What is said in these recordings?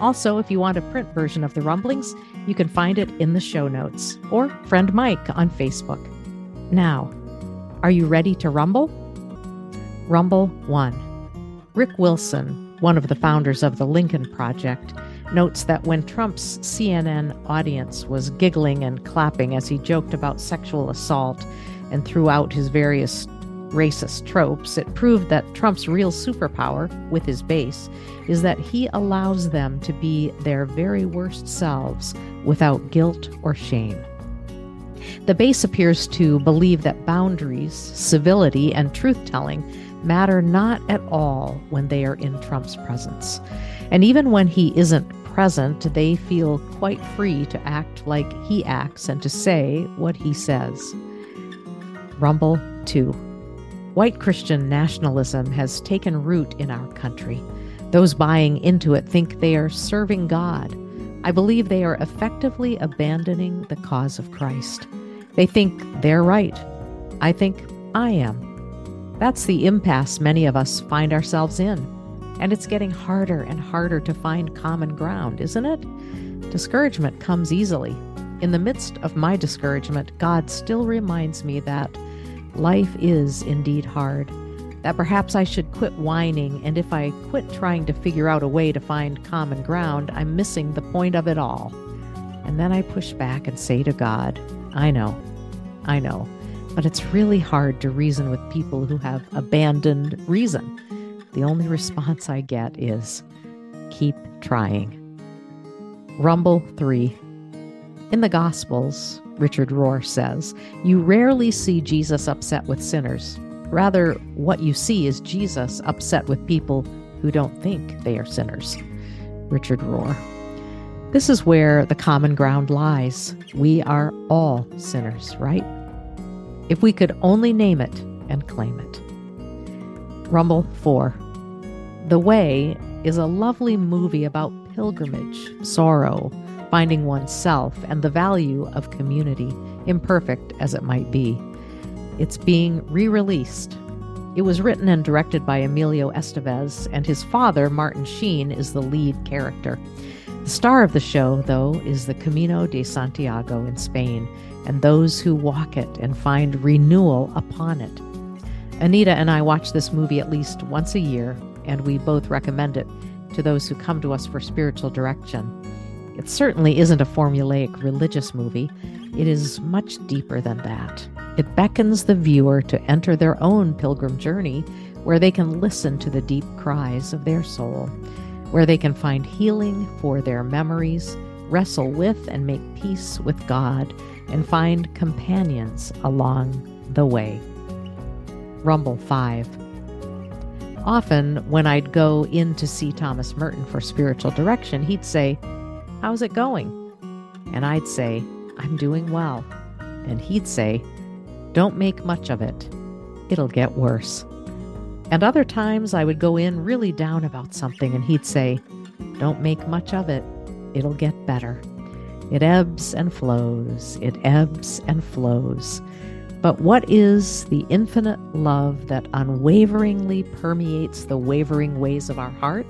Also, if you want a print version of the rumblings, you can find it in the show notes or friend Mike on Facebook. Now, are you ready to rumble? Rumble 1. Rick Wilson, one of the founders of the Lincoln Project, notes that when Trump's CNN audience was giggling and clapping as he joked about sexual assault and threw out his various racist tropes, it proved that Trump's real superpower, with his base, is that he allows them to be their very worst selves without guilt or shame. The base appears to believe that boundaries, civility, and truth telling matter not at all when they are in Trump's presence. And even when he isn't present, they feel quite free to act like he acts and to say what he says. Rumble 2. White Christian nationalism has taken root in our country. Those buying into it think they are serving God. I believe they are effectively abandoning the cause of Christ. They think they're right. I think I am. That's the impasse many of us find ourselves in. And it's getting harder and harder to find common ground, isn't it? Discouragement comes easily. In the midst of my discouragement, God still reminds me that life is indeed hard that perhaps I should quit whining, and if I quit trying to figure out a way to find common ground, I'm missing the point of it all. And then I push back and say to God, I know, I know, but it's really hard to reason with people who have abandoned reason. The only response I get is, keep trying. Rumble 3. In the Gospels, Richard Rohr says, you rarely see Jesus upset with sinners. Rather, what you see is Jesus upset with people who don't think they are sinners. Richard Rohr. This is where the common ground lies. We are all sinners, right? If we could only name it and claim it. Rumble 4. The Way is a lovely movie about pilgrimage, sorrow, finding oneself, and the value of community, imperfect as it might be. It's being re released. It was written and directed by Emilio Estevez, and his father, Martin Sheen, is the lead character. The star of the show, though, is the Camino de Santiago in Spain and those who walk it and find renewal upon it. Anita and I watch this movie at least once a year, and we both recommend it to those who come to us for spiritual direction. It certainly isn't a formulaic religious movie, it is much deeper than that. It beckons the viewer to enter their own pilgrim journey where they can listen to the deep cries of their soul, where they can find healing for their memories, wrestle with and make peace with God, and find companions along the way. Rumble 5. Often, when I'd go in to see Thomas Merton for spiritual direction, he'd say, How's it going? And I'd say, I'm doing well. And he'd say, don't make much of it. It'll get worse. And other times I would go in really down about something and he'd say, Don't make much of it. It'll get better. It ebbs and flows. It ebbs and flows. But what is the infinite love that unwaveringly permeates the wavering ways of our heart?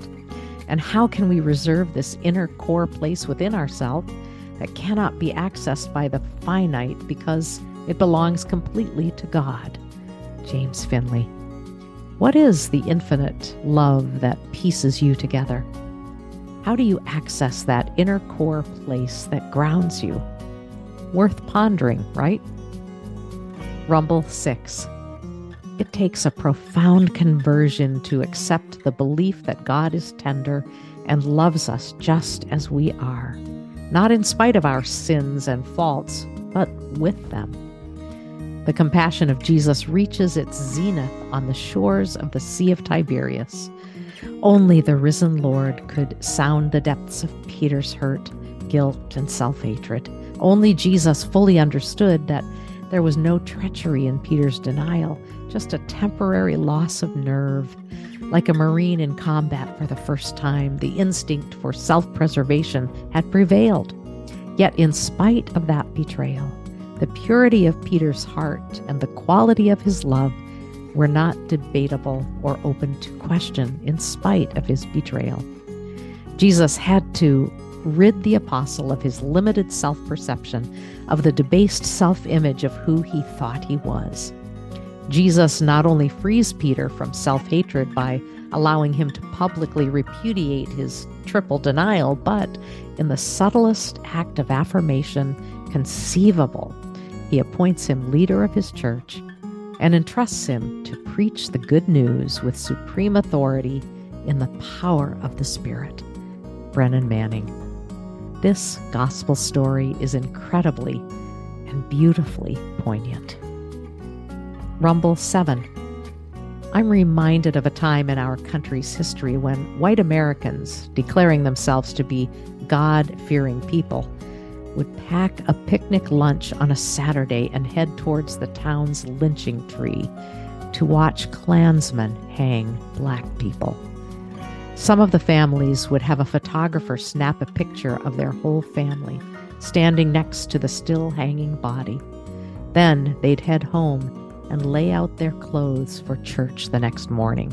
And how can we reserve this inner core place within ourselves that cannot be accessed by the finite because it belongs completely to God. James Finley. What is the infinite love that pieces you together? How do you access that inner core place that grounds you? Worth pondering, right? Rumble 6. It takes a profound conversion to accept the belief that God is tender and loves us just as we are, not in spite of our sins and faults, but with them. The compassion of Jesus reaches its zenith on the shores of the Sea of Tiberias. Only the risen Lord could sound the depths of Peter's hurt, guilt, and self hatred. Only Jesus fully understood that there was no treachery in Peter's denial, just a temporary loss of nerve. Like a Marine in combat for the first time, the instinct for self preservation had prevailed. Yet, in spite of that betrayal, the purity of Peter's heart and the quality of his love were not debatable or open to question in spite of his betrayal. Jesus had to rid the apostle of his limited self perception, of the debased self image of who he thought he was. Jesus not only frees Peter from self hatred by allowing him to publicly repudiate his triple denial, but in the subtlest act of affirmation conceivable, he appoints him leader of his church and entrusts him to preach the good news with supreme authority in the power of the Spirit. Brennan Manning. This gospel story is incredibly and beautifully poignant. Rumble 7. I'm reminded of a time in our country's history when white Americans, declaring themselves to be God fearing people, would pack a picnic lunch on a Saturday and head towards the town's lynching tree to watch Klansmen hang black people. Some of the families would have a photographer snap a picture of their whole family standing next to the still hanging body. Then they'd head home and lay out their clothes for church the next morning.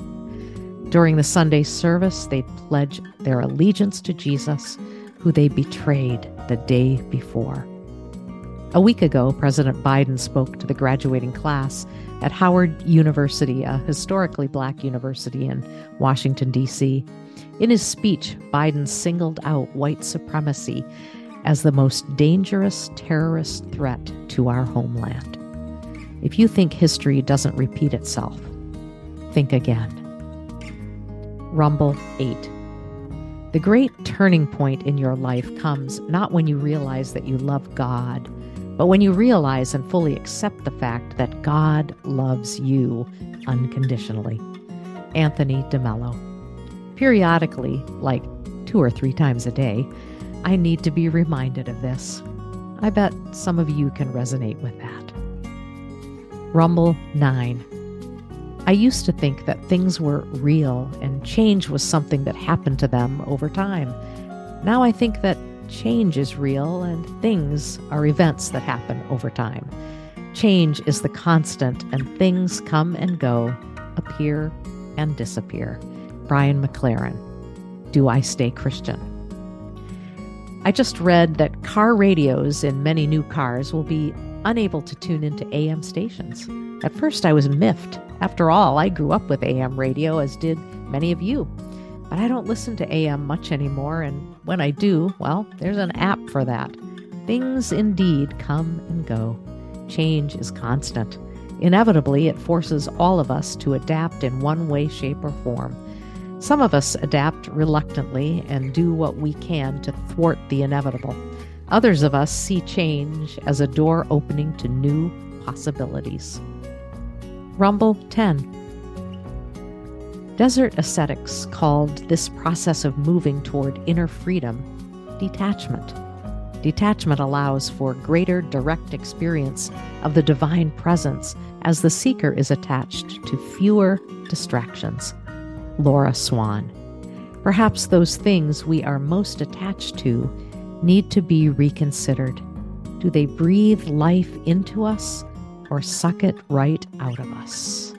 During the Sunday service, they'd pledge their allegiance to Jesus, who they betrayed the day before. A week ago, President Biden spoke to the graduating class at Howard University, a historically black university in Washington, D.C. In his speech, Biden singled out white supremacy as the most dangerous terrorist threat to our homeland. If you think history doesn't repeat itself, think again. Rumble 8. The great turning point in your life comes not when you realize that you love God but when you realize and fully accept the fact that God loves you unconditionally. Anthony DeMello. Periodically, like two or three times a day, I need to be reminded of this. I bet some of you can resonate with that. Rumble 9. I used to think that things were real and change was something that happened to them over time. Now I think that change is real and things are events that happen over time. Change is the constant, and things come and go, appear and disappear. Brian McLaren. Do I stay Christian? I just read that car radios in many new cars will be unable to tune into AM stations. At first, I was miffed. After all, I grew up with AM radio, as did many of you. But I don't listen to AM much anymore, and when I do, well, there's an app for that. Things indeed come and go. Change is constant. Inevitably, it forces all of us to adapt in one way, shape, or form. Some of us adapt reluctantly and do what we can to thwart the inevitable. Others of us see change as a door opening to new possibilities. Rumble 10 Desert ascetics called this process of moving toward inner freedom detachment. Detachment allows for greater direct experience of the divine presence as the seeker is attached to fewer distractions. Laura Swan. Perhaps those things we are most attached to need to be reconsidered. Do they breathe life into us or suck it right out of us?